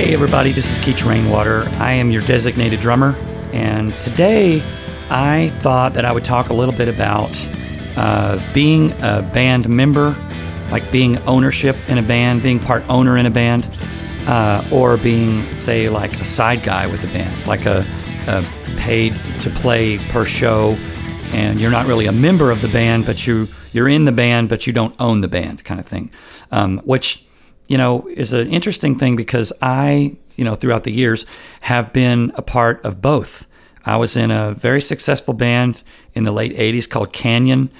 Hey, everybody, this is Keach Rainwater. I am your designated drummer, and today I thought that I would talk a little bit about uh, being a band member, like being ownership in a band, being part owner in a band, uh, or being, say, like a side guy with a band, like a, a paid to play per show, and you're not really a member of the band, but you you're in the band, but you don't own the band, kind of thing, um, which you know is an interesting thing because I, you know, throughout the years have been a part of both. I was in a very successful band in the late 80s called Canyon,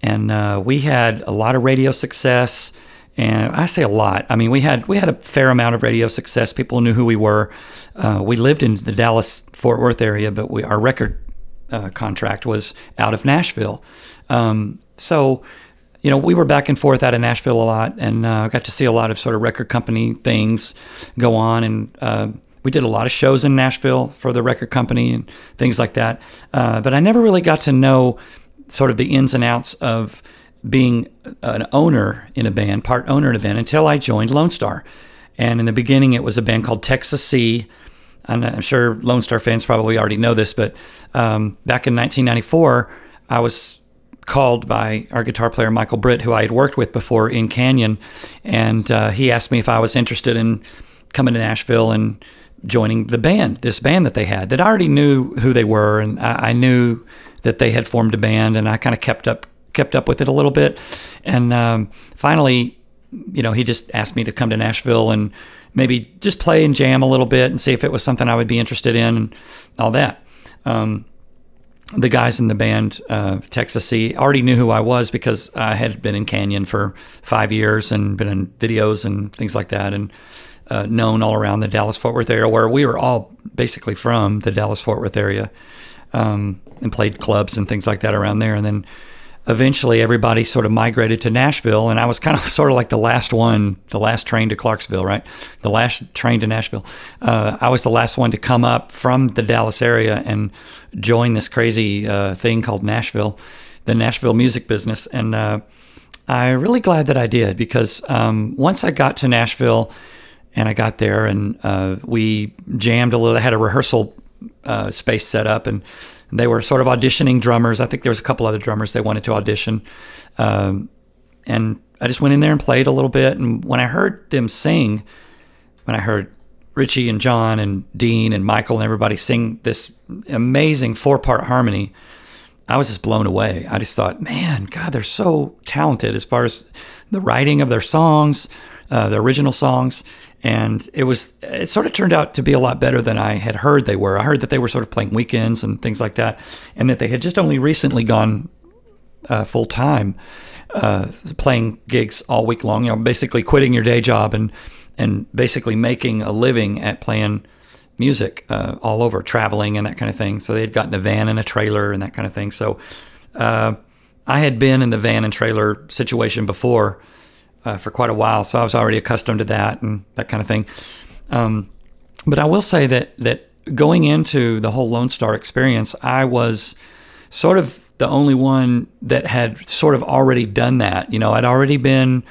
and uh, we had a lot of radio success. And I say a lot. I mean, we had we had a fair amount of radio success. People knew who we were. Uh, we lived in the Dallas Fort Worth area, but we, our record uh, contract was out of Nashville. Um, so, you know, we were back and forth out of Nashville a lot, and uh, got to see a lot of sort of record company things go on, and uh, we did a lot of shows in Nashville for the record company and things like that. Uh, but I never really got to know sort of the ins and outs of being an owner in a band, part owner in a band, until I joined Lonestar. And in the beginning, it was a band called Texassee. And I'm sure Lonestar fans probably already know this, but um, back in 1994, I was called by our guitar player Michael Britt, who I had worked with before in Canyon, and uh, he asked me if I was interested in coming to Nashville and joining the band, this band that they had. That I already knew who they were, and I, I knew that they had formed a band, and I kind of kept up kept up with it a little bit, and um, finally, you know, he just asked me to come to Nashville and maybe just play and jam a little bit and see if it was something I would be interested in and all that. Um, the guys in the band, uh, Texassee, already knew who I was because I had been in Canyon for five years and been in videos and things like that, and uh, known all around the Dallas Fort Worth area, where we were all basically from the Dallas Fort Worth area, um, and played clubs and things like that around there. And then eventually everybody sort of migrated to Nashville, and I was kind of sort of like the last one, the last train to Clarksville, right? The last train to Nashville. Uh, I was the last one to come up from the Dallas area and join this crazy uh, thing called Nashville, the Nashville music business, and uh, I'm really glad that I did because um, once I got to Nashville and I got there and uh, we jammed a little. I had a rehearsal uh, space set up and they were sort of auditioning drummers. I think there was a couple other drummers they wanted to audition, um, and I just went in there and played a little bit. And when I heard them sing, when I heard Richie and John and Dean and Michael and everybody sing this amazing four part harmony, I was just blown away. I just thought, man, God, they're so talented as far as the writing of their songs, uh, the original songs, and it was it sort of turned out to be a lot better than I had heard they were. I heard that they were sort of playing weekends and things like that, and that they had just only recently gone uh, full time, uh, playing gigs all week long. You know, basically quitting your day job and and basically making a living at playing music uh, all over, traveling and that kind of thing. So they had gotten a van and a trailer and that kind of thing. So uh, I had been in the van and trailer situation before uh, for quite a while, so I was already accustomed to that and that kind of thing. Um, but I will say that that going into the whole Lonestar experience, I was sort of the only one that had sort of already done that. You know, I'd already been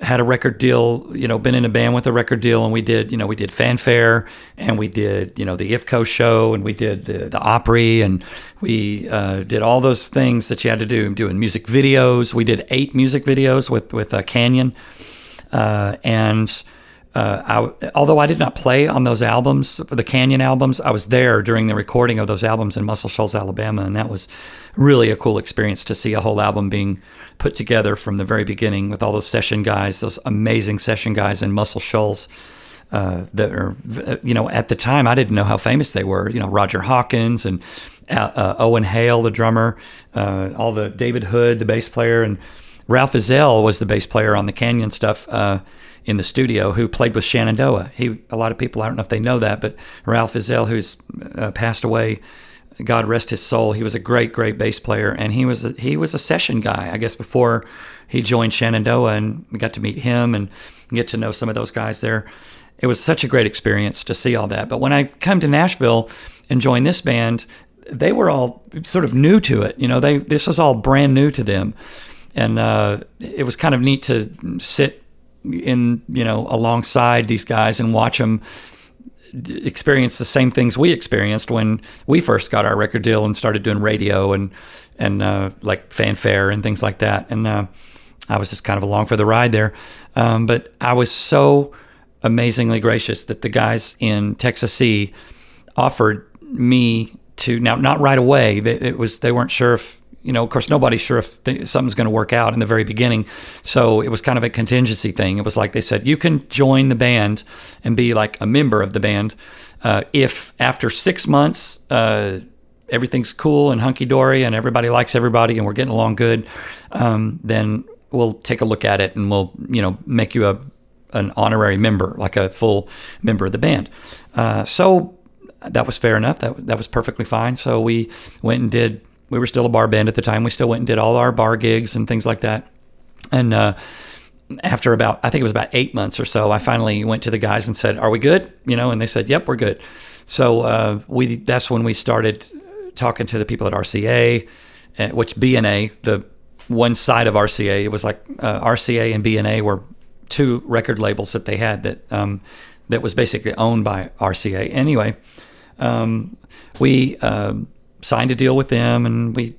had a record deal, you know, been in a band with a record deal, and we did, you know, we did fanfare, and we did, you know, the IFCO show, and we did the, the Opry, and we uh, did all those things that you had to do, doing music videos. We did eight music videos with with uh, Canyon, uh, and uh, I, although I did not play on those albums, the Canyon albums, I was there during the recording of those albums in Muscle Shoals, Alabama, and that was really a cool experience to see a whole album being put together from the very beginning with all those session guys, those amazing session guys in Muscle Shoals. Uh, that are, you know, at the time I didn't know how famous they were. You know, Roger Hawkins and uh, uh Owen Hale, the drummer, uh, all the David Hood, the bass player, and Ralph Ezell was the bass player on the Canyon stuff uh, in the studio who played with Shenandoah. He, a lot of people, I don't know if they know that, but Ralph Ezell, who's uh, passed away, God rest his soul. He was a great, great bass player, and he was a, he was a session guy. I guess before he joined Shenandoah, and we got to meet him and get to know some of those guys there. It was such a great experience to see all that. But when I come to Nashville and join this band, they were all sort of new to it. You know, they this was all brand new to them, and uh, it was kind of neat to sit in you know alongside these guys and watch them experience the same things we experienced when we first got our record deal and started doing radio and and uh, like fanfare and things like that. And uh, I was just kind of along for the ride there. Um, but I was so amazingly gracious that the guys in Texassee offered me to now not right away. It was they weren't sure if you know, of course, nobody's sure if th- something's going to work out in the very beginning. So it was kind of a contingency thing. It was like they said, you can join the band and be like a member of the band uh, if after six months uh, everything's cool and hunky dory and everybody likes everybody and we're getting along good, um, then we'll take a look at it and we'll, you know, make you a an honorary member, like a full member of the band. Uh, so that was fair enough. That that was perfectly fine. So we went and did we were still a bar band at the time. We still went and did all our bar gigs and things like that. And uh, after about, I think it was about eight months or so, I finally went to the guys and said, "Are we good?" You know, and they said, "Yep, we're good." So uh, we that's when we started talking to the people at RCA, uh, which BNA, the one side of RCA, it was like uh, RCA and BNA were two record labels that they had that um, that was basically owned by RCA. Anyway, um, we um, signed a deal with them, and we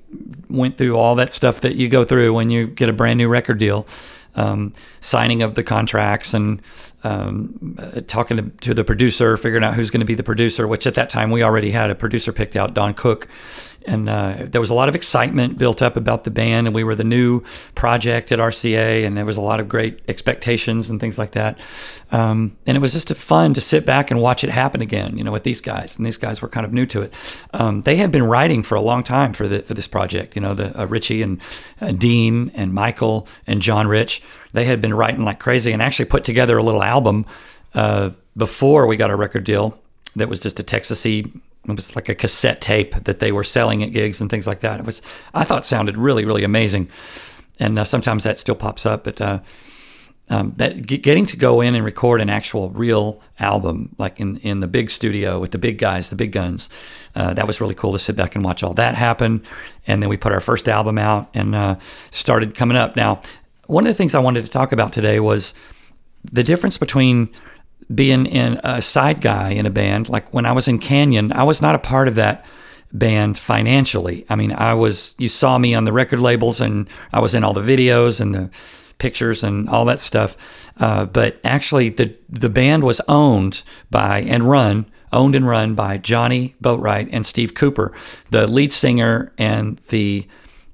went through all that stuff that you go through when you get a brand new record deal. Um, signing of the contracts and um, uh, talking to, to, the producer, figuring out who's going to be the producer, which at that time we already had a producer picked out, Don Cook and uh, there was a lot of excitement built up about the band, and we were the new project at RCA, and there was a lot of great expectations and things like that. Um, and it was just fun to sit back and watch it happen again, you know, with these guys. And these guys were kind of new to it. Um, they had been writing for a long time for the for this project. You know, the uh, Richie and uh, Dean and Michael and John Rich. They had been writing like crazy, and actually put together a little album uh, before we got a record deal that was just a Texassee it was like a cassette tape that they were selling at gigs and things like that. It was I thought sounded really really amazing, and uh, sometimes that still pops up. But uh, um, that getting to go in and record an actual real album, like in in the big studio with the big guys, the big guns, uh, that was really cool to sit back and watch all that happen. And then we put our first album out and uh, started coming up. Now, one of the things I wanted to talk about today was the difference between being in a side guy in a band. Like when I was in Canyon, I was not a part of that band financially. I mean, I was, you saw me on the record labels and I was in all the videos and the pictures and all that stuff. Uh, but actually, the, the band was owned by and run, owned and run by Johnny Boatwright and Steve Cooper, the lead singer and the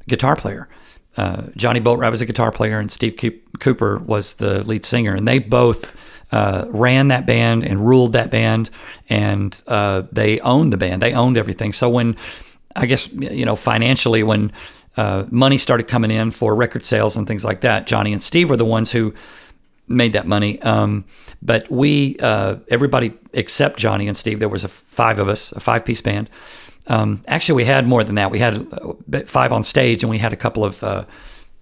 guitar player. Uh, Johnny Boatwright was a guitar player and Steve Cooper was the lead singer. And they both uh, ran that band and ruled that band, and uh, they owned the band. They owned everything. So when I guess you know financially, when uh, money started coming in for record sales and things like that, Johnny and Steve were the ones who made that money. Um, but we, uh, everybody except Johnny and Steve, there was a five of us, a five piece band. Um, actually, we had more than that. We had uh, five on stage, and we had a couple of uh,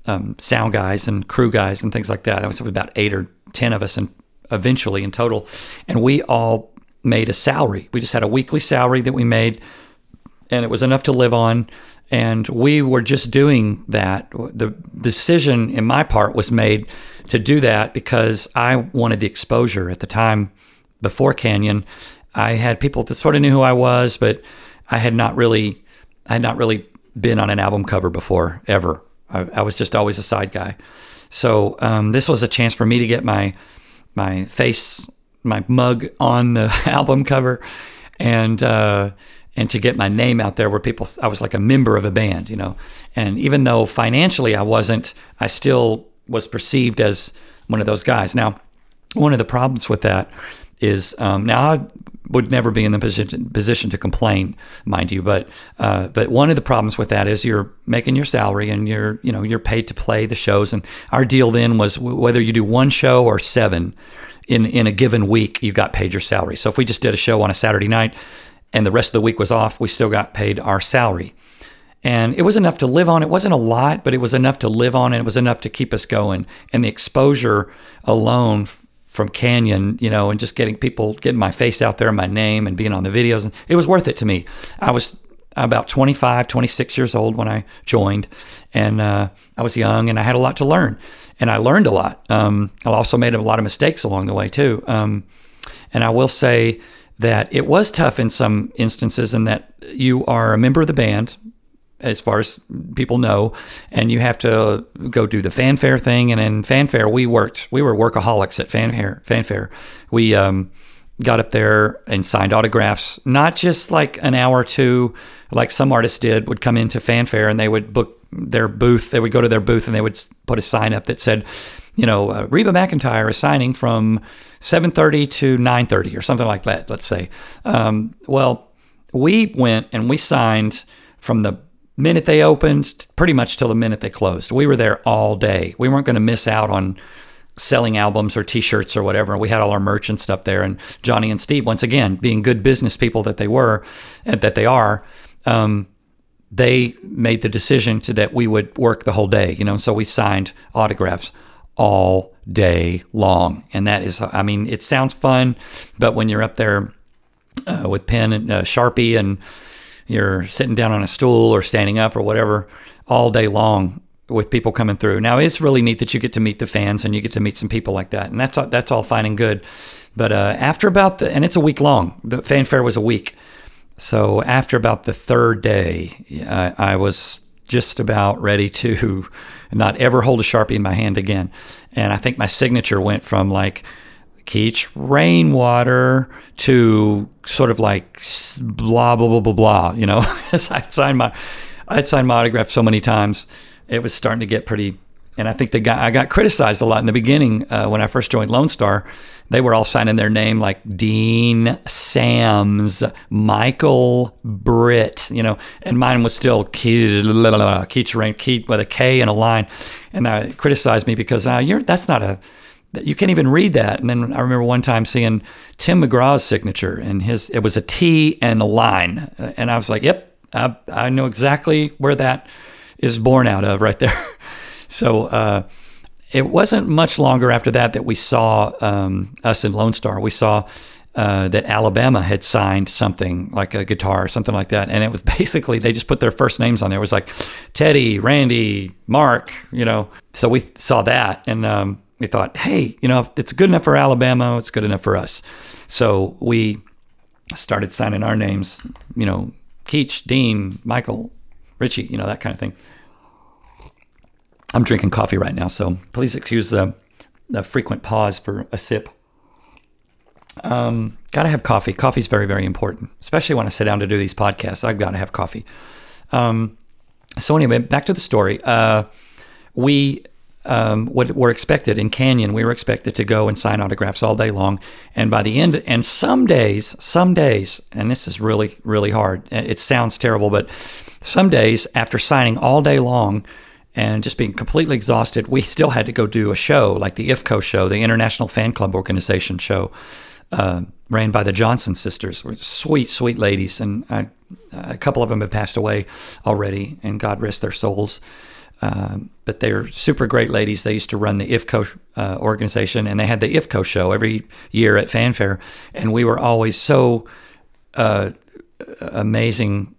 um, sound guys and crew guys and things like that. It was about eight or ten of us, and eventually in total. And we all made a salary. We just had a weekly salary that we made, and it was enough to live on. And we were just doing that. The decision in my part was made to do that because I wanted the exposure at the time before Canyon. I had people that sort of knew who I was, but I had not really, I had not really been on an album cover before ever. I, I was just always a side guy. So um, this was a chance for me to get my my face, my mug on the album cover, and uh, and to get my name out there where people, I was like a member of a band, you know. And even though financially I wasn't, I still was perceived as one of those guys. Now, one of the problems with that is um, now I would never be in the position position to complain, mind you. But uh, but one of the problems with that is you're making your salary and you're you know you're paid to play the shows. And our deal then was whether you do one show or seven in in a given week, you got paid your salary. So if we just did a show on a Saturday night and the rest of the week was off, we still got paid our salary. And it was enough to live on. It wasn't a lot, but it was enough to live on, and it was enough to keep us going. And the exposure alone from Canyon, you know, and just getting people getting my face out there, my name, and being on the videos. And it was worth it to me. I was about 25, 26 years old when I joined, and uh, I was young and I had a lot to learn, and I learned a lot. Um, I also made a lot of mistakes along the way too, um, and I will say that it was tough in some instances in that you are a member of the band, as far as people know, and you have to go do the fanfare thing. And in fanfare, we worked, we were workaholics at fanfare. Fanfare, we um, got up there and signed autographs, not just like an hour or two, like some artists did, would come into fanfare and they would book their booth. They would go to their booth and they would put a sign up that said, you know, uh, Reba McEntire is signing from 7:30 to 9:30 or something like that. Let's say. Um, well, we went and we signed from the minute they opened, pretty much till the minute they closed. We were there all day. We weren't going to miss out on selling albums or T-shirts or whatever. We had all our merch and stuff there. And Johnny and Steve, once again, being good business people that they were and that they are, um, they made the decision to that we would work the whole day. You know, so we signed autographs all day long, and that is, I mean, it sounds fun, but when you're up there uh, with pen and uh, sharpie and you're sitting down on a stool or standing up or whatever all day long with people coming through. Now it's really neat that you get to meet the fans and you get to meet some people like that, and that's that's all fine and good. But uh, after about the and it's a week long. The fanfare was a week, so after about the third day, I, I was just about ready to not ever hold a sharpie in my hand again, and I think my signature went from like Keach rainwater to sort of like blah blah blah blah blah. You know, I'd signed my I'd signed my autograph so many times, it was starting to get pretty. And I think the guy I got criticized a lot in the beginning uh, when I first joined Lonestar. They were all signing their name like Dean Sams, Michael Britt, you know, and mine was still Keach Rain, Keach with a K and a line. And they criticized me because uh, you're that's not a you can't even read that. And then I remember one time seeing Tim McGraw's signature, and his it was a T and a line, and I was like, "Yep, I, I know exactly where that is born out of right there." so uh, it wasn't much longer after that that we saw um, us in Lonestar. We saw. Uh, that Alabama had signed something like a guitar or something like that. And it was basically, they just put their first names on there. It was like Teddy, Randy, Mark, you know. So we saw that. And um, we thought, hey, you know, it's good enough for Alabama, it's good enough for us. So we started signing our names, you know, Keach, Dean, Michael, Richie, you know, that kind of thing. I'm drinking coffee right now, so please excuse the, the frequent pause for a sip. Um, gotta have coffee. Coffee's very, very important, especially when I sit down to do these podcasts. I've got to have coffee. Um, so anyway, back to the story. Uh, we um, what were expected in Canyon. We were expected to go and sign autographs all day long. And by the end, and some days, some days, and this is really, really hard. It sounds terrible, but some days after signing all day long and just being completely exhausted, we still had to go do a show like the IFCO show, the International Fan Club Organization show, uh, ran by the Johnson sisters. Sweet, sweet ladies. And I, a couple of them have passed away already, and God rest their souls. Um, but they're super great ladies. They used to run the IFCO uh, organization, and they had the IFCO show every year at Fanfare, and we were always so uh, amazing.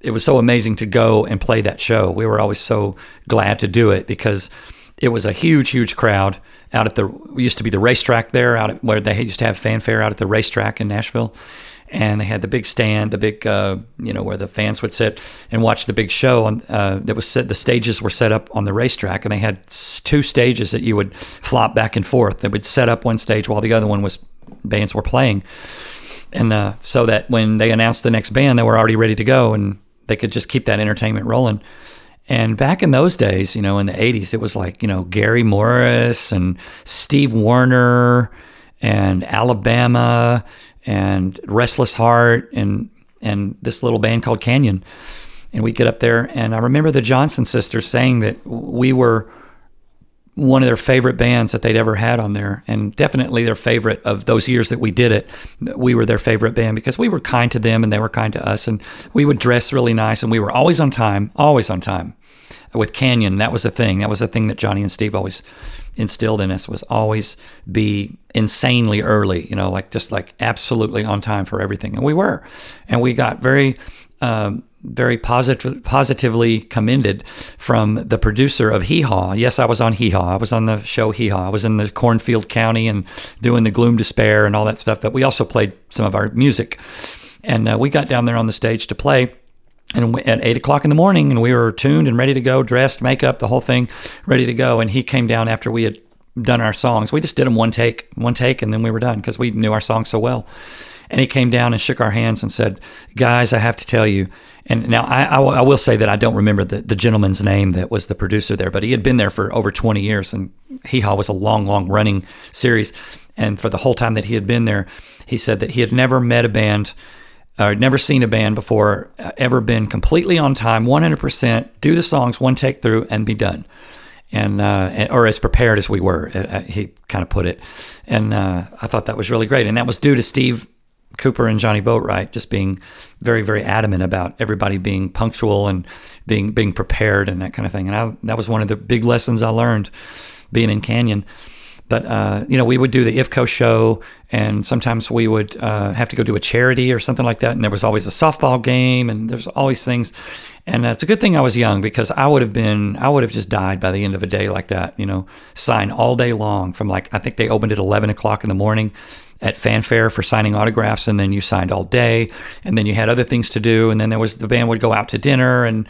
It was so amazing to go and play that show. We were always so glad to do it because it was a huge, huge crowd out at the used to be the racetrack there, out at, where they used to have Fanfare out at the racetrack in Nashville and they had the big stand, the big, uh, you know, where the fans would sit and watch the big show. Uh, that was set, the stages were set up on the racetrack, and they had two stages that you would flop back and forth. They would set up one stage while the other one was bands were playing, and uh, so that when they announced the next band, they were already ready to go, and they could just keep that entertainment rolling. And back in those days, you know, in the 80s, it was like, you know, Gary Morris and Steve Wariner and Alabama and Restless Heart and and this little band called Canyon. And we'd get up there, and I remember the Johnson sisters saying that we were one of their favorite bands that they'd ever had on there, and definitely their favorite of those years that we did it. We were their favorite band because we were kind to them and they were kind to us, and we would dress really nice, and we were always on time, always on time. With Canyon. That was the thing. That was the thing that Johnny and Steve always instilled in us was always be insanely early. You know, like just like absolutely on time for everything, and we were, and we got very. Um, very positive, positively commended from the producer of Hee Haw. Yes, I was on Hee Haw. I was on the show Hee Haw. I was in the Cornfield County and doing the Gloom Despair and all that stuff. But we also played some of our music, and uh, we got down there on the stage to play. And at eight o'clock in the morning, and we were tuned and ready to go, dressed, makeup, the whole thing, ready to go. And he came down after we had done our songs. We just did them one take, one take, and then we were done because we knew our songs so well. And he came down and shook our hands and said, "Guys, I have to tell you." And now I, I, I will say that I don't remember the, the gentleman's name that was the producer there, but he had been there for over 20 years, and Hee Haw was a long, long running series. And for the whole time that he had been there, he said that he had never met a band or never seen a band before, uh, ever been completely on time, 100%, do the songs one take through and be done. And, uh, or as prepared as we were, uh, uh he kind of put it. And uh, I thought that was really great. And that was due to Steve Cooper and Johnny Boatwright just being very, very adamant about everybody being punctual and being being prepared and that kind of thing. And I, that was one of the big lessons I learned being in Canyon. But uh, you know, we would do the IFCO show, and sometimes we would uh, have to go do a charity or something like that. And there was always a softball game, and there's always things. And it's a good thing I was young because I would have been, I would have just died by the end of a day like that. You know, sign all day long from like I think they opened at 11 o'clock in the morning at fanfare for signing autographs and then you signed all day and then you had other things to do and then there was the band would go out to dinner and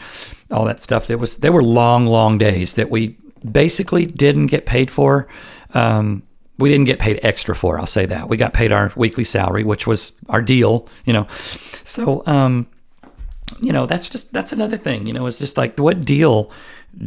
all that stuff there was there were long long days that we basically didn't get paid for um, we didn't get paid extra for i'll say that we got paid our weekly salary which was our deal you know so um, you know that's just that's another thing you know it's just like what deal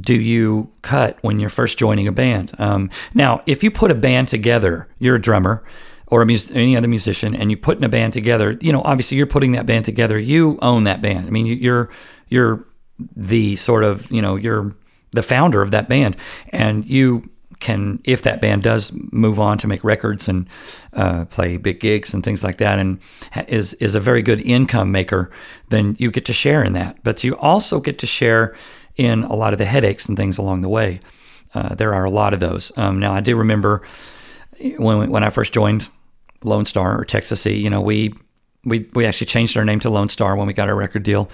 do you cut when you're first joining a band um, now if you put a band together you're a drummer or mus- any other musician and you put in a band together, you know, obviously you're putting that band together. You own that band. I mean, you're you're the sort of you know you're the founder of that band, and you can if that band does move on to make records and uh, play big gigs and things like that, and is is a very good income maker, then you get to share in that. But you also get to share in a lot of the headaches and things along the way. Uh, there are a lot of those. Um, now I do remember when when I first joined Lonestar or Texas Texassee. You know, we we we actually changed our name to Lonestar when we got our record deal,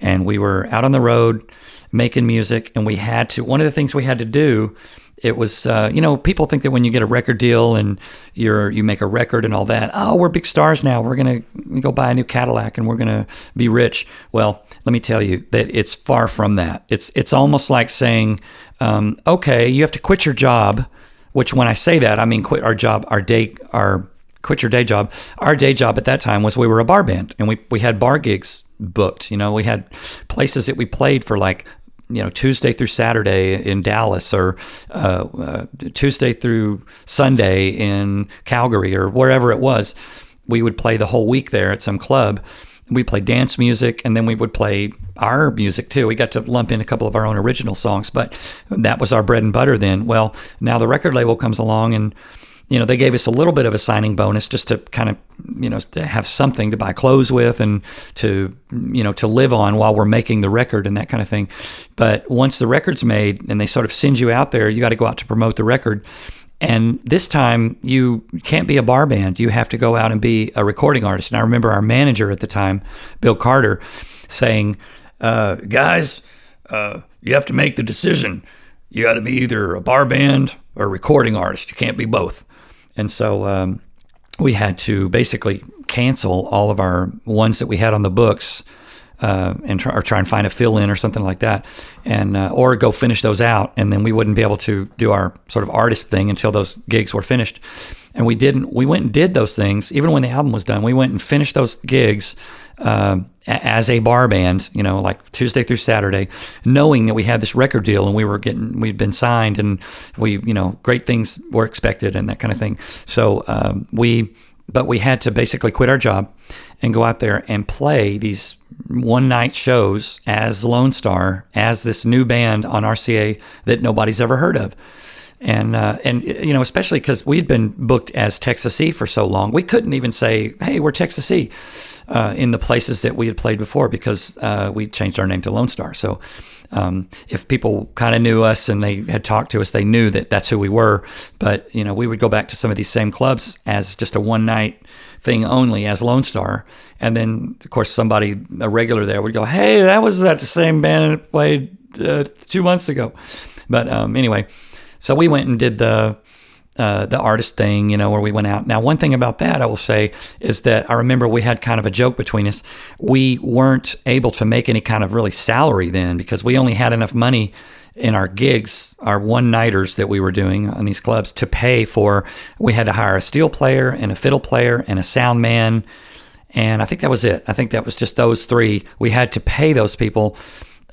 and we were out on the road making music, and we had to. One of the things we had to do. It was, uh, you know, people think that when you get a record deal and you're you make a record and all that, oh, we're big stars now. We're gonna go buy a new Cadillac and we're gonna be rich. Well, let me tell you that it's far from that. It's it's almost like saying, um, okay, you have to quit your job. Which, when I say that, I mean quit our job, our day, our quit your day job. Our day job at that time was we were a bar band and we, we had bar gigs booked. You know, we had places that we played for like, you know, Tuesday through Saturday in Dallas or uh, uh, Tuesday through Sunday in Calgary or wherever it was. We would play the whole week there at some club. We played dance music and then we would play our music too. We got to lump in a couple of our own original songs, but that was our bread and butter then. Well, now the record label comes along and you know, they gave us a little bit of a signing bonus just to kind of, you know, have something to buy clothes with and to, you know, to live on while we're making the record and that kind of thing. But once the record's made and they sort of send you out there, you got to go out to promote the record. And this time you can't be a bar band. You have to go out and be a recording artist. And I remember our manager at the time, Bill Carter, saying, uh, guys, uh, you have to make the decision. You got to be either a bar band or a recording artist. You can't be both. And so um, we had to basically cancel all of our ones that we had on the books uh, and try, or try and find a fill in or something like that, and uh, or go finish those out, and then we wouldn't be able to do our sort of artist thing until those gigs were finished. And we didn't. We went and did those things even when the album was done. We went and finished those gigs uh, as a bar band, you know, like Tuesday through Saturday, knowing that we had this record deal and we were getting, we'd been signed and we, you know, great things were expected and that kind of thing. So um, we, but we had to basically quit our job and go out there and play these one night shows as Lonestar, as this new band on RCA that nobody's ever heard of. And uh, and you know especially because we'd been booked as Texassee for so long, we couldn't even say, "Hey, we're Texassee," uh, in the places that we had played before because uh, we changed our name to Lonestar. So um, if people kind of knew us and they had talked to us, they knew that that's who we were. But you know, we would go back to some of these same clubs as just a one night thing only as Lonestar, and then of course somebody a regular there would go, "Hey, that was that same band that played uh, two months ago." But um, anyway so we went and did the uh, the artist thing, you know, where we went out. Now, one thing about that I will say is that I remember we had kind of a joke between us. We weren't able to make any kind of really salary then because we only had enough money in our gigs, our one nighters that we were doing on these clubs to pay for. We had to hire a steel player and a fiddle player and a sound man. And I think that was it. I think that was just those three. We had to pay those people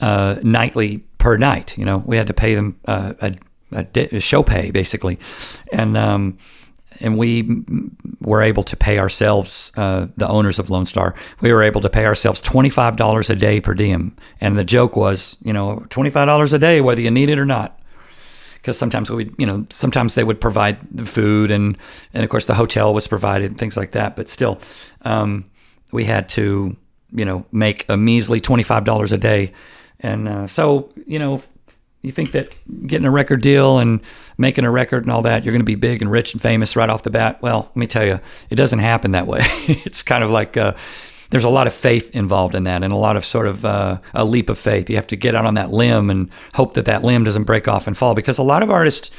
uh, nightly per night. You know, we had to pay them uh, a a, show pay basically, and um, and we were able to pay ourselves, uh, the owners of Lonestar, we were able to pay ourselves twenty five dollars a day per diem, and the joke was, you know, twenty five dollars a day whether you need it or not. Because sometimes we, you know, sometimes they would provide the food, and and of course the hotel was provided and things like that. But still, um, we had to, you know, make a measly twenty five dollars a day, and uh, so you know, you think that getting a record deal and making a record and all that, you're going to be big and rich and famous right off the bat. Well, let me tell you, it doesn't happen that way. it's kind of like uh, there's a lot of faith involved in that and a lot of sort of uh, a leap of faith. You have to get out on that limb and hope that that limb doesn't break off and fall because a lot of artists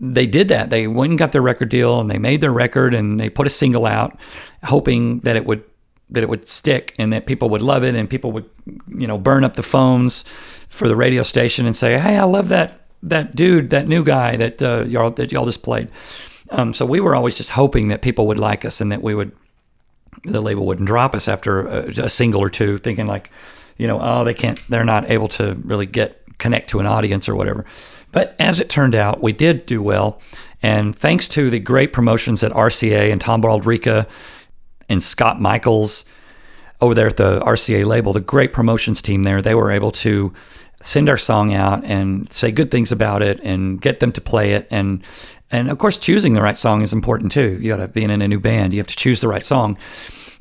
they did that. They went and got their record deal and they made their record and they put a single out, hoping that it would that it would stick and that people would love it and people would you know burn up the phones for the radio station and say hey i love that that dude that new guy that uh, y'all that y'all just played. Um, so we were always just hoping that people would like us and that we would the label wouldn't drop us after a, a single or two thinking like you know oh they can't they're not able to really get connect to an audience or whatever. But as it turned out we did do well. And thanks to the great promotions at rca and tom baldrica and Scott Michaels over there at the RCA label, the great promotions team there, they were able to send our song out and say good things about it and get them to play it and and of course choosing the right song is important too. You got to be in a new band, you have to choose the right song.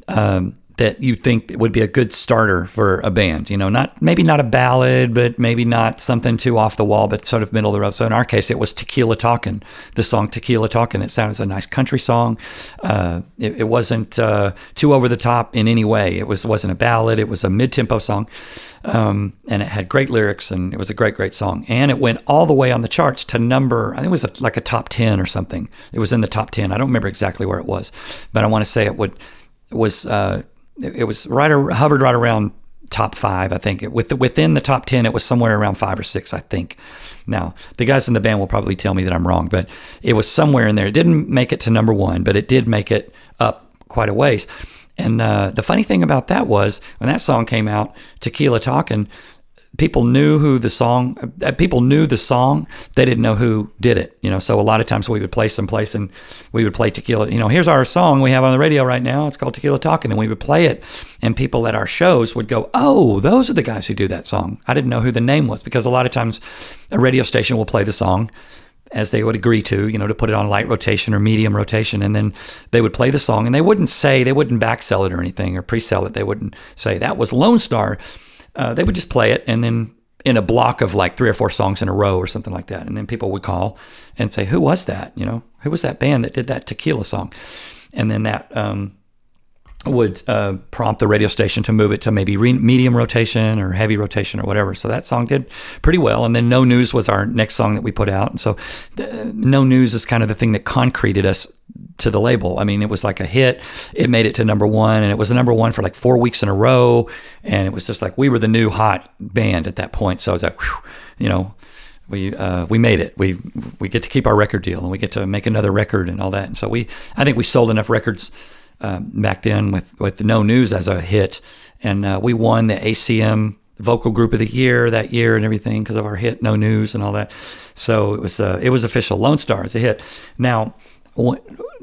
Um, that you think would be a good starter for a band. You know, not maybe not a ballad, but maybe not something too off the wall, but sort of middle of the road. So in our case, it was Tequila Talkin', the song Tequila Talkin'. It sounded a nice country song. Uh, it, it, wasn't uh, too over the top in any way. It was wasn't a ballad. It was a mid tempo song, um, and it had great lyrics, and it was a great great song. And it went all the way on the charts to number. I think it was a, like a top ten or something. It was in the top ten. I don't remember exactly where it was, but I want to say it would was. Uh, it was right hovered right around top five. I think with the, within the top ten, it was somewhere around five or six. I think. Now the guys in the band will probably tell me that I'm wrong, but it was somewhere in there. It didn't make it to number one, but it did make it up quite a ways. And uh, the funny thing about that was when that song came out, Tequila Talking, people knew who the song uh, people knew the song they didn't know who did it you know so a lot of times we would play someplace and we would play tequila you know here's our song we have on the radio right now it's called tequila talking and we would play it and people at our shows would go oh those are the guys who do that song i didn't know who the name was because a lot of times a radio station will play the song as they would agree to, you know, to put it on light rotation or medium rotation. And then they would play the song and they wouldn't say, they wouldn't back sell it or anything or pre sell it. They wouldn't say, that was Lonestar uh, they would just play it and then in a block of like three or four songs in a row or something like that. And then people would call and say, Who was that? You know, who was that band that did that tequila song? And then that um, would uh, prompt the radio station to move it to maybe re- medium rotation or heavy rotation or whatever. So that song did pretty well. And then No News was our next song that we put out. And so the, No News is kind of the thing that concreted us to the label. I mean, it was like a hit. It made it to number one, and it was a number one for like four weeks in a row. And it was just like we were the new hot band at that point. So I was like, whew, you know, we uh, we made it. We we get to keep our record deal, and we get to make another record and all that. And so we, I think we sold enough records uh, back then with with No News as a hit, and uh, we won the ACM vocal group of the year that year and everything because of our hit No News and all that. So it was uh, it was official. Lonestar is a hit. Now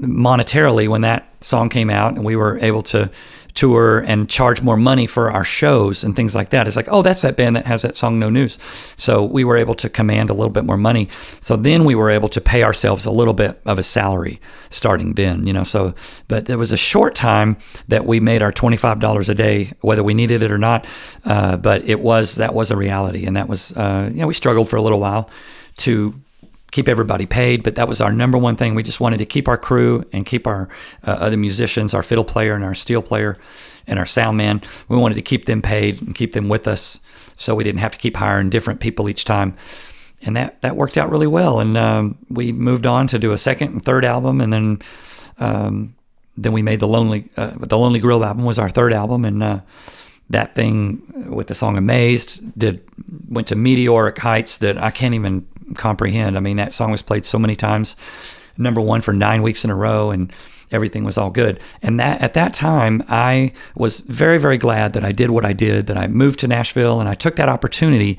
monetarily when that song came out and we were able to tour and charge more money for our shows and things like that. It's like, oh, that's that band that has that song No News. So we were able to command a little bit more money. So then we were able to pay ourselves a little bit of a salary starting then, you know. So, but there was a short time that we made our $25 a day, whether we needed it or not. Uh, but it was, that was a reality. And that was, uh, you know, we struggled for a little while to keep everybody paid, but that was our number one thing. We just wanted to keep our crew and keep our uh, other musicians, our fiddle player and our steel player and our sound man. We wanted to keep them paid and keep them with us, so we didn't have to keep hiring different people each time. And that that worked out really well. And um, we moved on to do a second and third album, and then um, then we made the lonely uh, the Lonely Grill album was our third album, and uh, that thing with the song Amazed did went to meteoric heights that I can't even comprehend. I mean, that song was played so many times, number one for nine weeks in a row, and everything was all good. And that at that time, I was very, very glad that I did what I did. That I moved to Nashville and I took that opportunity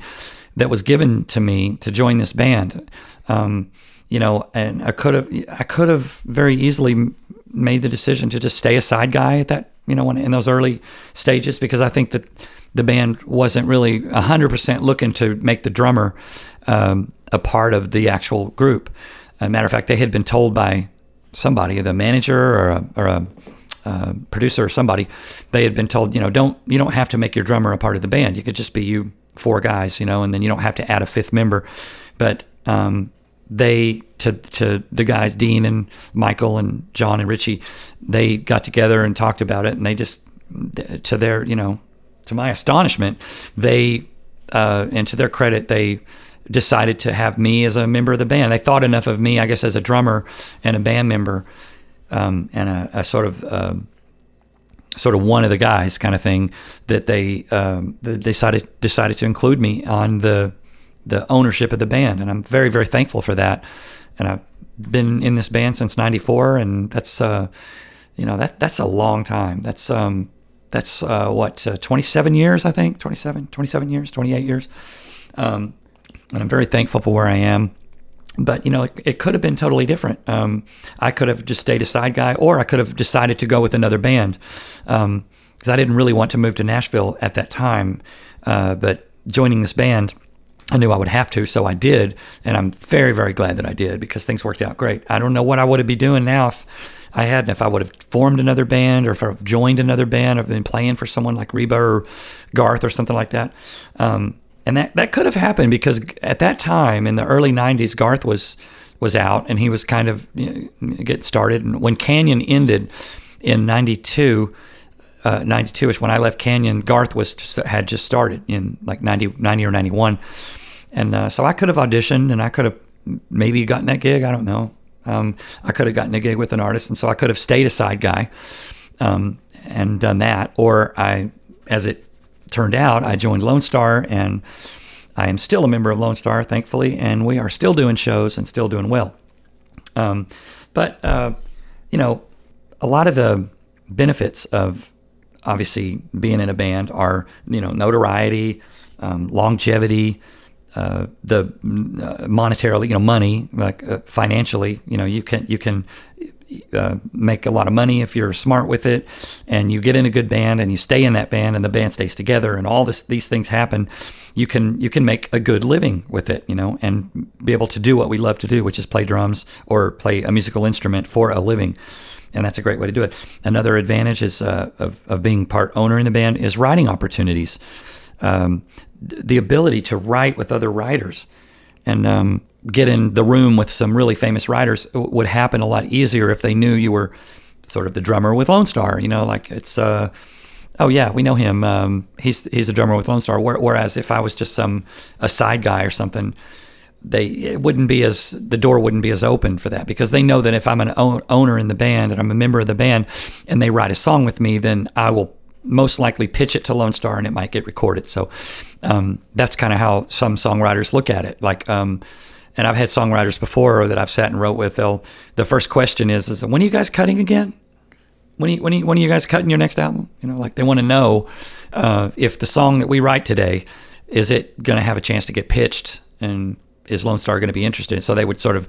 that was given to me to join this band. Um, you know, and I could have, I could have very easily made the decision to just stay a side guy at that, you know, when, in those early stages because I think that the band wasn't really 100% looking to make the drummer um, a part of the actual group. As a matter of fact, they had been told by somebody, the manager or a, or a producer or somebody, they had been told, you know, don't you don't have to make your drummer a part of the band. You could just be you four guys, you know, and then you don't have to add a fifth member. But um, they to to the guys, Dean and Michael and John and Richie, they got together and talked about it, and they just to their you know to my astonishment, they uh, and to their credit, they decided to have me as a member of the band. They thought enough of me, I guess, as a drummer and a band member, um, and a, a, sort of uh, sort of one of the guys kind of thing that they um, they decided decided to include me on the the ownership of the band, and I'm very very thankful for that. And I've been in this band since '94, and that's uh, you know that that's a long time. That's um, that's uh, what uh, 27 years, I think, 27, 27 years, 28 years. Um, and I'm very thankful for where I am. But you know, it, it could have been totally different. Um, I could have just stayed a side guy, or I could have decided to go with another band because um, I didn't really want to move to Nashville at that time. Uh, but joining this band, I knew I would have to, so I did, and I'm very, very glad that I did because things worked out great. I don't know what I would have be doing now if I hadn't, if I would have formed another band or if I joined another band. I've been playing for someone like Reba or Garth or something like that. Um, and that that could have happened because at that time in the early '90s, Garth was was out and he was kind of you know, started. And when Canyon ended in '92. Uh, 92 ish when I left Canyon. Garth was just, had just started in like 90, 90 or 91. And uh, so I could have auditioned and I could have maybe gotten that gig. I don't know. Um, I could have gotten a gig with an artist. And so I could have stayed a side guy um, and done that. Or I, as it turned out, I joined Lonestar, and I am still a member of Lonestar, thankfully, and we are still doing shows and still doing well. Um, but uh, you know, a lot of the benefits of obviously being in a band are you know notoriety, um, longevity. Uh, the uh, monetarily, you know, money, like uh, financially, you know, you can you can uh, make a lot of money if you're smart with it, and you get in a good band and you stay in that band and the band stays together and all this these things happen, you can you can make a good living with it, you know, and be able to do what we love to do, which is play drums or play a musical instrument for a living. And that's a great way to do it. Another advantage is uh, of, of being part owner in the band is writing opportunities, um, the ability to write with other writers, and um, get in the room with some really famous writers would happen a lot easier if they knew you were sort of the drummer with Lonestar. You know, like it's uh, oh yeah, we know him. Um, he's he's a drummer with Lonestar. Whereas if I was just some a side guy or something, they it wouldn't be as the door wouldn't be as open for that because they know that if I'm an owner in the band and I'm a member of the band and they write a song with me, then I will most likely pitch it to Lonestar and it might get recorded. So um, that's kind of how some songwriters look at it. Like um, and I've had songwriters before that I've sat and wrote with. They'll the first question is, is when are you guys cutting again? When are you, when are you, when are you guys cutting your next album? You know, like they want to know uh, if the song that we write today is it going to have a chance to get pitched, and is Lonestar going to be interested? So they would sort of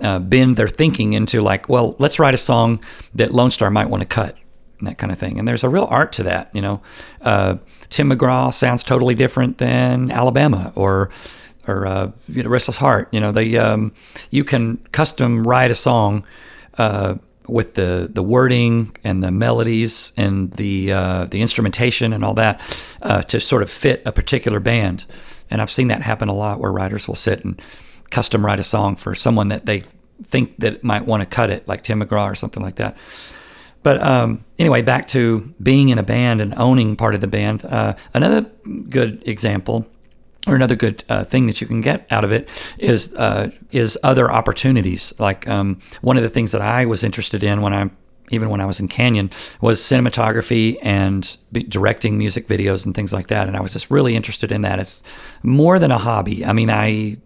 uh, bend their thinking into like, well, let's write a song that Lonestar might want to cut and that kind of thing. And there's a real art to that. You know, uh, Tim McGraw sounds totally different than Alabama or or uh, you know, Restless Heart. You know, they um, you can custom write a song uh, with the the wording and the melodies and the uh, the instrumentation and all that uh, to sort of fit a particular band. And I've seen that happen a lot, where writers will sit and custom write a song for someone that they think that might want to cut it, like Tim McGraw or something like that. But um, anyway, back to being in a band and owning part of the band. Uh, another good example, or another good uh, thing that you can get out of it, is uh, is other opportunities. Like um, one of the things that I was interested in when I even when I was in Canyon was cinematography and directing music videos and things like that. And I was just really interested in that. It's more than a hobby. I mean, I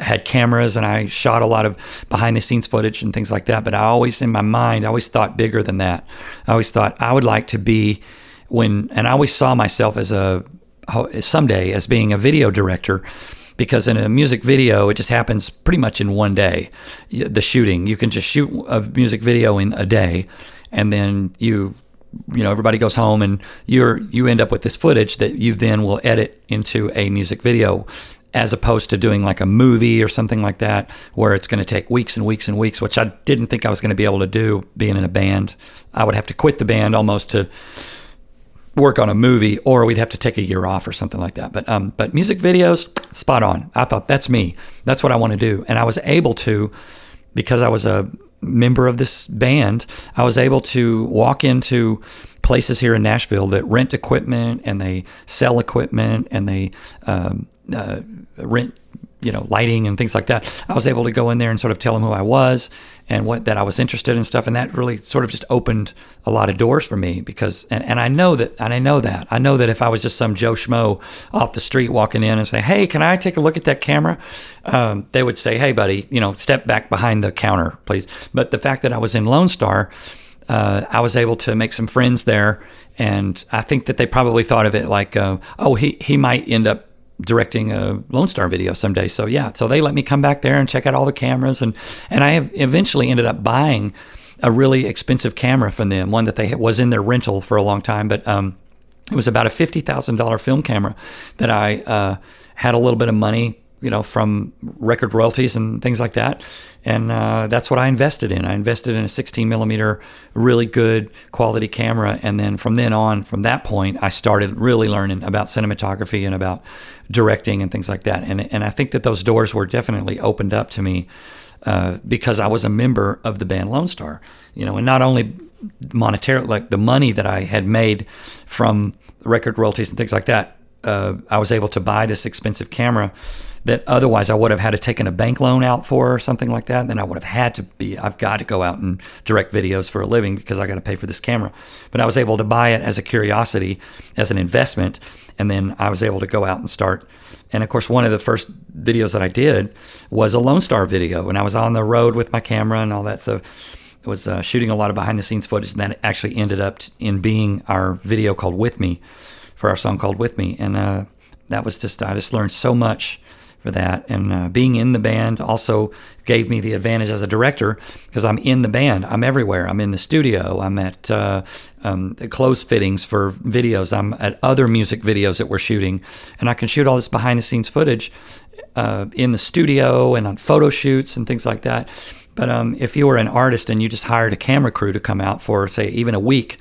had cameras and I shot a lot of behind the scenes footage and things like that. But I always, in my mind, I always thought bigger than that. I always thought I would like to be when, and I always saw myself as a someday as being a video director because in a music video it just happens pretty much in one day the shooting you can just shoot a music video in a day and then you you know everybody goes home and you're you end up with this footage that you then will edit into a music video as opposed to doing like a movie or something like that, where it's going to take weeks and weeks and weeks, which I didn't think I was going to be able to do being in a band. I would have to quit the band almost to work on a movie, or we'd have to take a year off or something like that. But um, but music videos, spot on. I thought that's me. That's what I want to do, and I was able to because I was a member of this band. I was able to walk into places here in Nashville that rent equipment and they sell equipment and they um, uh, rent, you know, lighting and things like that. I was able to go in there and sort of tell them who I was and what that I was interested in stuff, and that really sort of just opened a lot of doors for me because, and, and I know that, and I know that, I know that if I was just some Joe Schmo off the street walking in and say, "Hey, can I take a look at that camera?" Um, they would say, "Hey, buddy, you know, step back behind the counter, please." But the fact that I was in Lonestar, uh, I was able to make some friends there, and I think that they probably thought of it like, uh, "Oh, he he might end up." Directing a Lonestar video someday. So yeah, so they let me come back there and check out all the cameras, and and I eventually ended up buying a really expensive camera from them, one that they was in their rental for a long time, but um, it was about a fifty thousand dollar film camera that I uh, had a little bit of money you know, from record royalties and things like that. And uh, that's what I invested in. I invested in a 16 millimeter, really good quality camera. And then from then on, from that point, I started really learning about cinematography and about directing and things like that. And, and I think that those doors were definitely opened up to me uh, because I was a member of the band Lonestar, you know, and not only monetary, like the money that I had made from record royalties and things like that. Uh, I was able to buy this expensive camera that otherwise I would have had to taken a bank loan out for or something like that. Then I would have had to be, I've got to go out and direct videos for a living because I got to pay for this camera. But I was able to buy it as a curiosity, as an investment. And then I was able to go out and start. And of course, one of the first videos that I did was a Lonestar video. And I was on the road with my camera and all that. So it was uh, shooting a lot of behind the scenes footage. And that actually ended up in being our video called With Me for our song called With Me. And uh, that was just, I just learned so much for that. And uh, being in the band also gave me the advantage as a director because I'm in the band. I'm everywhere. I'm in the studio. I'm at uh, um, clothes fittings for videos. I'm at other music videos that we're shooting. And I can shoot all this behind the scenes footage uh, in the studio and on photo shoots and things like that. But um, if you were an artist and you just hired a camera crew to come out for, say, even a week,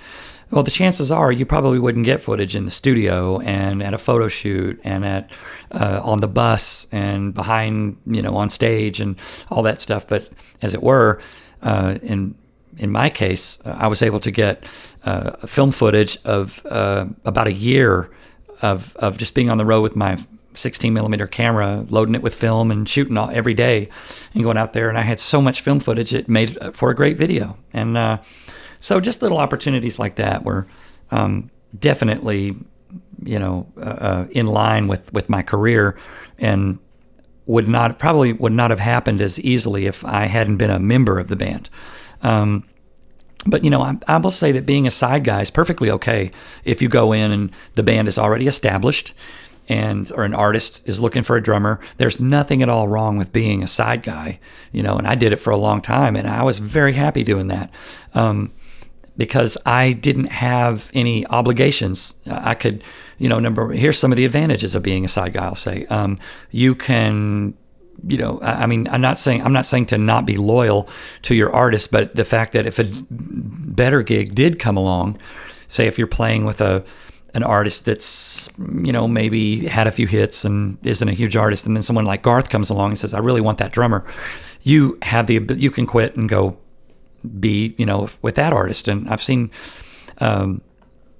well, the chances are you probably wouldn't get footage in the studio and at a photo shoot and at uh, on the bus and behind, you know, on stage and all that stuff. But as it were, uh, in in my case, I was able to get uh, film footage of uh, about a year of of just being on the road with my 16 millimeter camera, loading it with film and shooting all, every day, and going out there. And I had so much film footage, it made for a great video. And uh, so just little opportunities like that were um, definitely, you know, uh, uh, in line with with my career, and would not probably would not have happened as easily if I hadn't been a member of the band. Um, but you know, I, I, will say that being a side guy is perfectly okay if you go in and the band is already established, and or an artist is looking for a drummer. There's nothing at all wrong with being a side guy, you know. And I did it for a long time, and I was very happy doing that. Um, because I didn't have any obligations. I could, you know, number here's some of the advantages of being a side guy. I'll say um, you can you know, I mean, I'm not saying I'm not saying to not be loyal to your artist, but the fact that if a better gig did come along, say if you're playing with a an artist that's you know maybe had a few hits and isn't a huge artist, and then someone like Garth comes along and says, "I really want that drummer," you have the you can quit and go be you know with that artist. And I've seen. Um,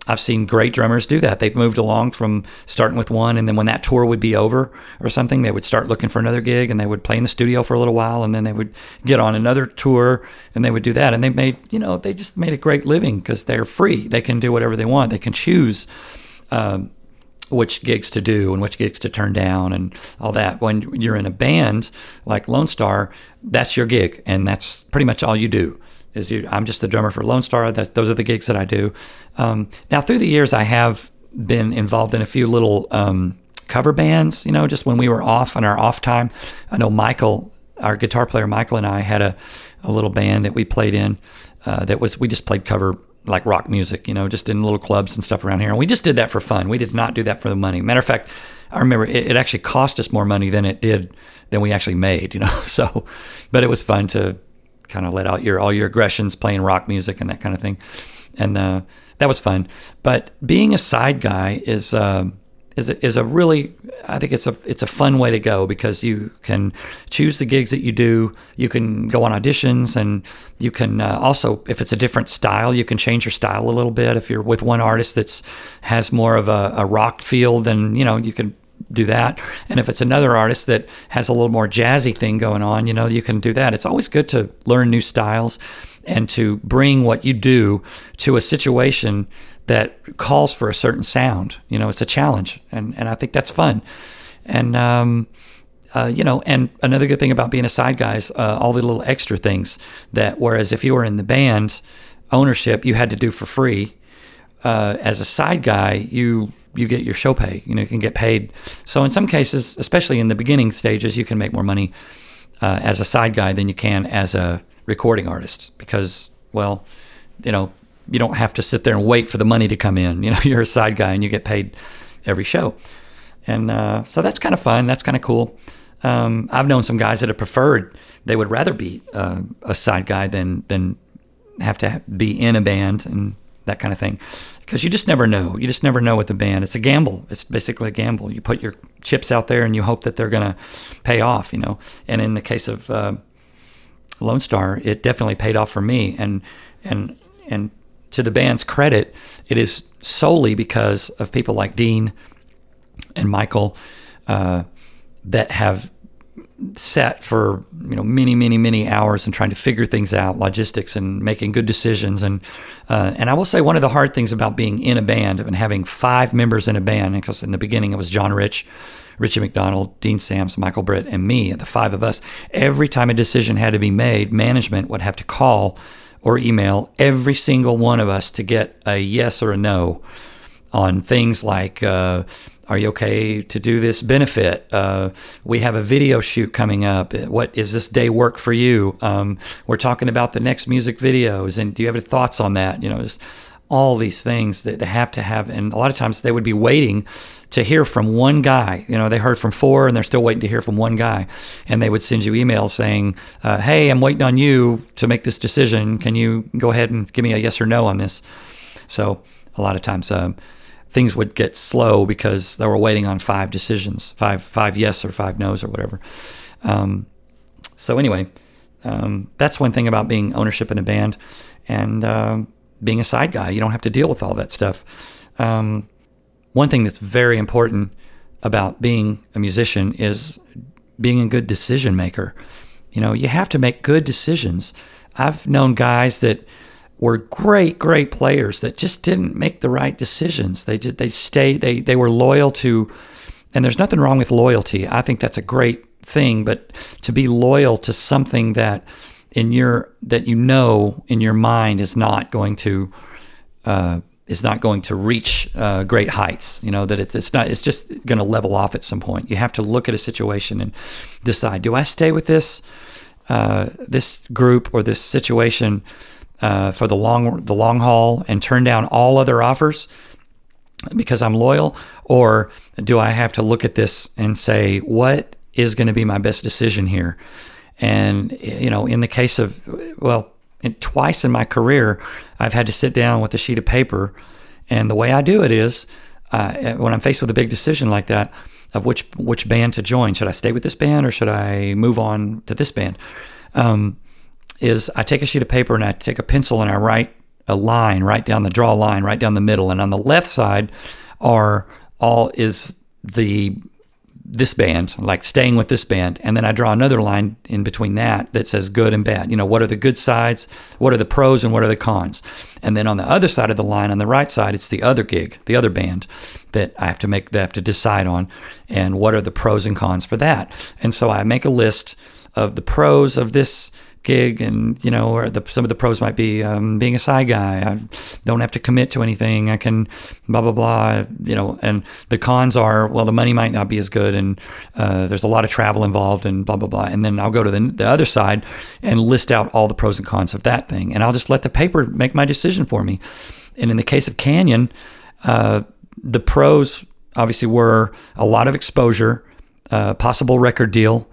I've seen great drummers do that. They've moved along from starting with one, and then when that tour would be over or something, they would start looking for another gig, and they would play in the studio for a little while, and then they would get on another tour, and they would do that. And they made, you know, they just made a great living because they're free. They can do whatever they want. They can choose um, which gigs to do and which gigs to turn down and all that. When you're in a band like Lonestar, that's your gig, and that's pretty much all you do is you, I'm just the drummer for Lonestar. That those are the gigs that I do. Um, now through the years, I have been involved in a few little um, cover bands. You know, just when we were off on our off time. I know Michael, our guitar player Michael, and I had a, a little band that we played in. Uh, that was we just played cover like rock music. You know, just in little clubs and stuff around here. And we just did that for fun. We did not do that for the money. Matter of fact. I remember it, it actually cost us more money than it did than we actually made, you know. So, but it was fun to kind of let out your all your aggressions playing rock music and that kind of thing, and uh, that was fun. But being a side guy is uh, is a, is a really I think it's a it's a fun way to go because you can choose the gigs that you do. You can go on auditions, and you can uh, also if it's a different style, you can change your style a little bit. If you're with one artist that's has more of a, a rock feel, then you know you can do that. And if it's another artist that has a little more jazzy thing going on, you know, you can do that. It's always good to learn new styles and to bring what you do to a situation that calls for a certain sound. You know, it's a challenge, and and I think that's fun. And um, uh, you know, and another good thing about being a side guy is uh, all the little extra things that whereas if you were in the band ownership, you had to do for free. Uh, as a side guy, you you get your show pay. You know, you can get paid. So in some cases, especially in the beginning stages, you can make more money uh, as a side guy than you can as a recording artist because, well, you know, you don't have to sit there and wait for the money to come in. You know, you're a side guy and you get paid every show, and uh, so that's kind of fun. That's kind of cool. Um, I've known some guys that have preferred they would rather be uh, a side guy than than have to be in a band and that kind of thing because you just never know. You just never know with the band. It's a gamble. It's basically a gamble. You put your chips out there and you hope that they're going to pay off, you know. And in the case of uh, Lonestar, it definitely paid off for me. And and and to the band's credit, it is solely because of people like Dean and Michael uh, that have sat for you know many many many hours and trying to figure things out logistics and making good decisions. And uh, and I will say one of the hard things about being in a band and having five members in a band because in the beginning it was John Rich Richie McDonald Dean Sams Michael Britt and me the five of us. Every time a decision had to be made management would have to call or email every single one of us to get a yes or a no on things like uh, are you okay to do this benefit? Uh, we have a video shoot coming up. What is this day work for you? Um, we're talking about the next music videos, and do you have any thoughts on that? You know, just all these things that they have to have, and a lot of times they would be waiting to hear from one guy. You know, they heard from four, and they're still waiting to hear from one guy, and they would send you emails saying, uh, "Hey, I'm waiting on you to make this decision. Can you go ahead and give me a yes or no on this?" So a lot of times. Um, things would get slow because they were waiting on five decisions, five five yes or five no's or whatever. Um, so anyway, um, that's one thing about being ownership in a band and uh, being a side guy. You don't have to deal with all that stuff. Um, one thing that's very important about being a musician is being a good decision maker. You know, you have to make good decisions. I've known guys that were great, great players that just didn't make the right decisions. They just they stayed they they were loyal to and there's nothing wrong with loyalty. I think that's a great thing, but to be loyal to something that in your that you know in your mind is not going to uh, is not going to reach uh, great heights. You know that it's, it's not. It's just going to level off at some point. You have to look at a situation and decide: Do I stay with this uh, this group or this situation? Uh, for the long the long haul and turn down all other offers because I'm loyal, or do I have to look at this and say what is going to be my best decision here? And you know, in the case of well, twice in my career, I've had to sit down with a sheet of paper, and the way I do it is uh, when I'm faced with a big decision like that of which which band to join. Should I stay with this band or should I move on to this band? Um, is I take a sheet of paper and I take a pencil and I write a line right down the draw line right down the middle, and on the left side are all is the this band, like staying with this band, and then I draw another line in between that that says good and bad. You know, what are the good sides, what are the pros, and what are the cons? And then on the other side of the line, on the right side, it's the other gig, the other band that I have to make, that I have to decide on, and what are the pros and cons for that. And so I make a list of the pros of this gig and you know or the, some of the pros might be um, being a side guy. I don't have to commit to anything. I can blah blah blah you know and the cons are well the money might not be as good and uh, there's a lot of travel involved and blah blah blah. And then i'll go to the, the other side and list out all the pros and cons of that thing. And i'll just let the paper make my decision for me. And in the case of canyon uh, the pros obviously were a lot of exposure uh, possible record deal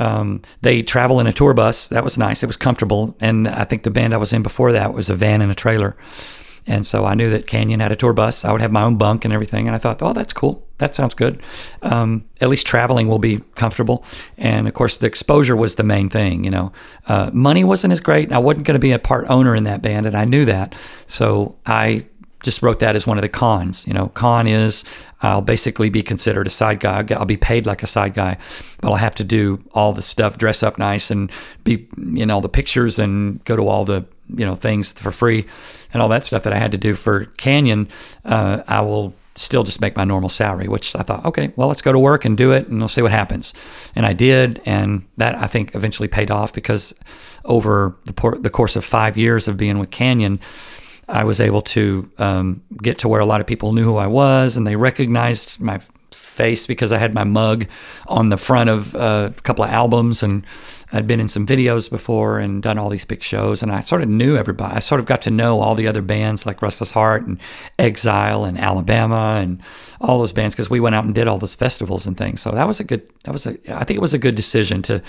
um, they travel in a tour bus. That was nice. It was comfortable. And I think the band I was in before that was a van and a trailer. And so I knew that Canyon had a tour bus. I would have my own bunk and everything. And I thought, oh, that's cool. That sounds good. Um, at least traveling will be comfortable. And of course, the exposure was the main thing. You know, uh, money wasn't as great. I wasn't going to be a part owner in that band, and I knew that. So I just wrote that as one of the cons. You know, con is I'll basically be considered a side guy. I'll be paid like a side guy, but I'll have to do all the stuff, dress up nice, and be in all the pictures and go to all the you know things for free and all that stuff that I had to do for Canyon. Uh, I will still just make my normal salary, which I thought, okay, well, let's go to work and do it, and we'll see what happens. And I did, and that I think eventually paid off because over the, por- the course of five years of being with Canyon I was able to um, get to where a lot of people knew who I was and they recognized my face because I had my mug on the front of uh, a couple of albums and I'd been in some videos before and done all these big shows and I sort of knew everybody. I sort of got to know all the other bands like Restless Heart and Exile and Alabama and all those bands because we went out and did all those festivals and things. So that was a good. That was a. I think it was a good decision to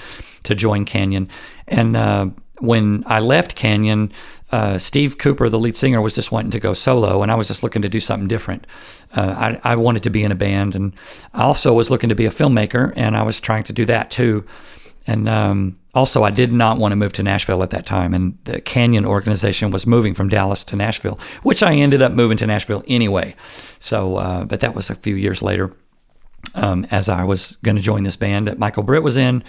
to join Canyon and. Uh, when I left Canyon, uh, Steve Cooper, the lead singer, was just wanting to go solo, and I was just looking to do something different. Uh, I, I, wanted to be in a band, and I also was looking to be a filmmaker, and I was trying to do that too. And um, also, I did not want to move to Nashville at that time, and the Canyon organization was moving from Dallas to Nashville, which I ended up moving to Nashville anyway. So, uh, but that was a few years later. Um, as I was going to join this band that Michael Britt was in,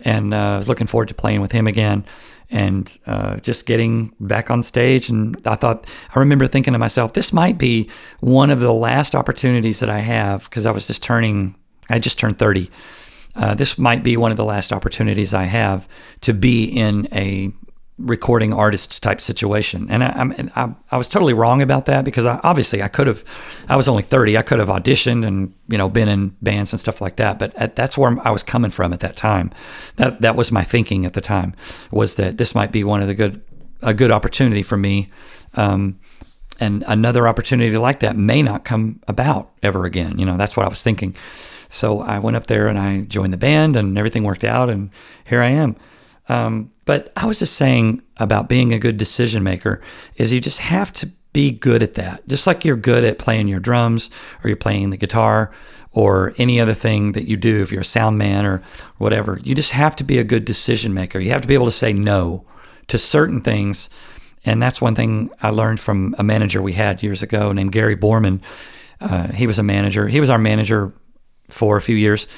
and uh, I was looking forward to playing with him again and uh, just getting back on stage. And I thought, I remember thinking to myself, this might be one of the last opportunities that I have because I was just turning, I just turned 30. Uh, this might be one of the last opportunities I have to be in a recording artist type situation. And I, I, I, was totally wrong about that because I, obviously I could have, I was only 30. I could have auditioned and, you know, been in bands and stuff like that. But at, that's where I was coming from at that time. That, that was my thinking at the time was that this might be one of the good, a good opportunity for me. Um, and another opportunity like that may not come about ever again. You know, that's what I was thinking. So I went up there and I joined the band and everything worked out. And here I am. Um, but I was just saying about being a good decision maker is you just have to be good at that. Just like you're good at playing your drums or you're playing the guitar or any other thing that you do, if you're a sound man or whatever, you just have to be a good decision maker. You have to be able to say no to certain things. And that's one thing I learned from a manager we had years ago named Gary Borman. Uh, he was a manager. He was our manager for a few years.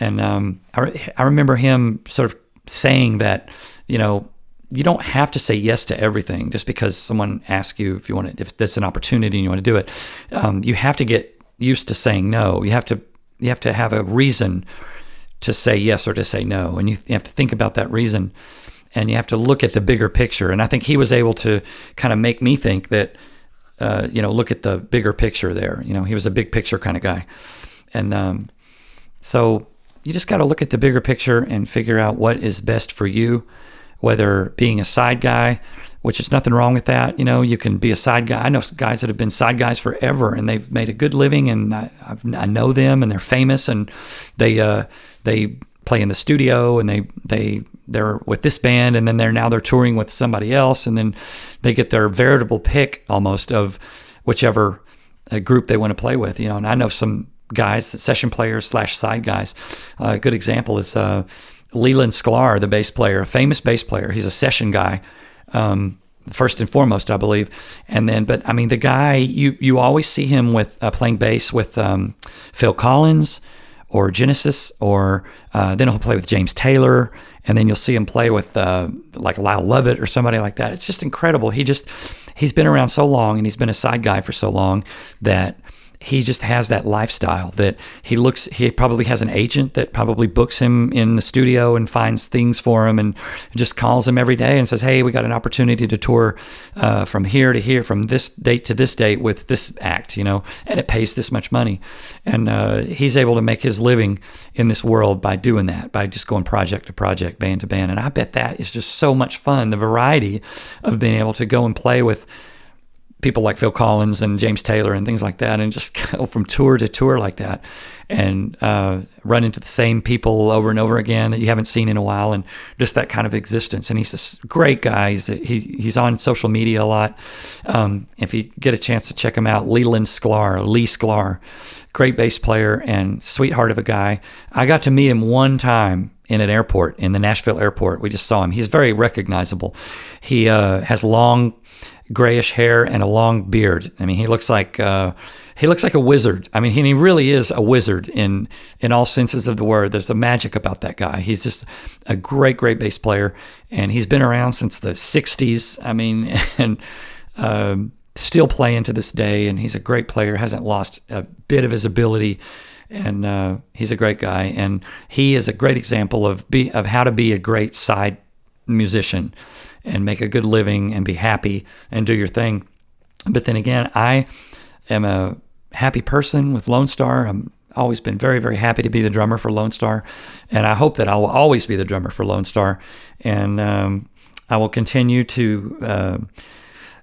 And um, I, I remember him sort of saying that you know, you don't have to say yes to everything just because someone asks you if you want to, if that's an opportunity and you want to do it. Um, you have to get used to saying no. You have to, you have to have a reason to say yes or to say no, and you, you have to think about that reason, and you have to look at the bigger picture. And I think he was able to kind of make me think that, uh, you know, look at the bigger picture there. You know, he was a big picture kind of guy, and um, so you just got to look at the bigger picture and figure out what is best for you whether being a side guy which is nothing wrong with that. You know, you can be a side guy. I know guys that have been side guys forever, and they've made a good living, and I, I know them, and they're famous, and they uh, they play in the studio, and they they they're with this band, and then they're now they're touring with somebody else, and then they get their veritable pick almost of whichever uh, group they want to play with. You know, and I know some guys, session players slash side guys. Uh, a good example is uh, Leland Sklar, the bass player, a famous bass player. He's a session guy. Um, first and foremost, I believe, and then, but I mean, the guy you you always see him with uh, playing bass with um, Phil Collins or Genesis, or uh, then he'll play with James Taylor, and then you'll see him play with uh, like Lyle Lovett or somebody like that. It's just incredible. He just he's been around so long, and he's been a side guy for so long that he just has that lifestyle that he looks he probably has an agent that probably books him in the studio and finds things for him and just calls him every day and says hey we got an opportunity to tour uh, from here to here from this date to this date with this act you know and it pays this much money. And uh, he's able to make his living in this world by doing that by just going project to project band to band. And i bet that is just so much fun the variety of being able to go and play with people like Phil Collins and James Taylor and things like that, and just go from tour to tour like that, and uh, run into the same people over and over again that you haven't seen in a while, and just that kind of existence. And he's a great guy. He's he, he's on social media a lot. Um, if you get a chance to check him out, Leland Sklar, Lee Sklar, great bass player and sweetheart of a guy. I got to meet him one time in an airport in the Nashville airport. We just saw him. He's very recognizable. He uh, has long grayish hair and a long beard. I mean, he looks like uh, he looks like a wizard. I mean, he, he really is a wizard in in all senses of the word. There's a magic about that guy. He's just a great, great bass player, and he's been around since the '60s. I mean, and um, still playing to this day. And he's a great player. Hasn't lost a bit of his ability. And uh, he's a great guy, and he is a great example of be, of how to be a great side musician and make a good living and be happy and do your thing. But then again, I am a happy person with Lonestar. I'm always been very, very happy to be the drummer for Lonestar, and I hope that I will always be the drummer for Lonestar, and um, I will continue to uh,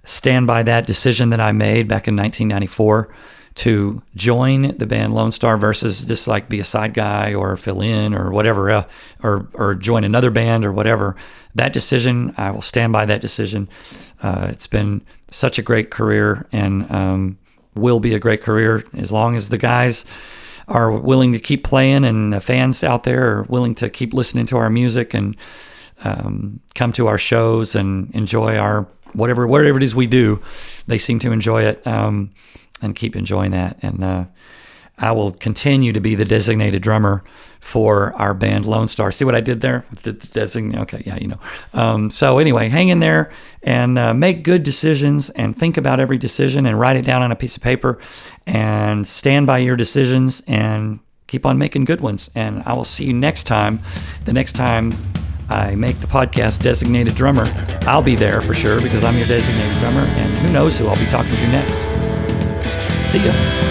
stand by that decision that I made back in 1994 to join the band Lonestar versus just like be a side guy or fill in or whatever, uh, or or join another band or whatever. That decision, I will stand by that decision. Uh, it's been such a great career and um, will be a great career as long as the guys are willing to keep playing and the fans out there are willing to keep listening to our music and um, come to our shows and enjoy our whatever whatever it is we do. They seem to enjoy it. Um, and keep enjoying that. And uh, I will continue to be the designated drummer for our band Lonestar. See what I did there? The, the design. Okay, yeah, you know. Um, so anyway, hang in there and uh, make good decisions and think about every decision and write it down on a piece of paper and stand by your decisions and keep on making good ones. And I will see you next time. The next time I make the podcast designated drummer, I'll be there for sure because I'm your designated drummer, and who knows who I'll be talking to next. See ya.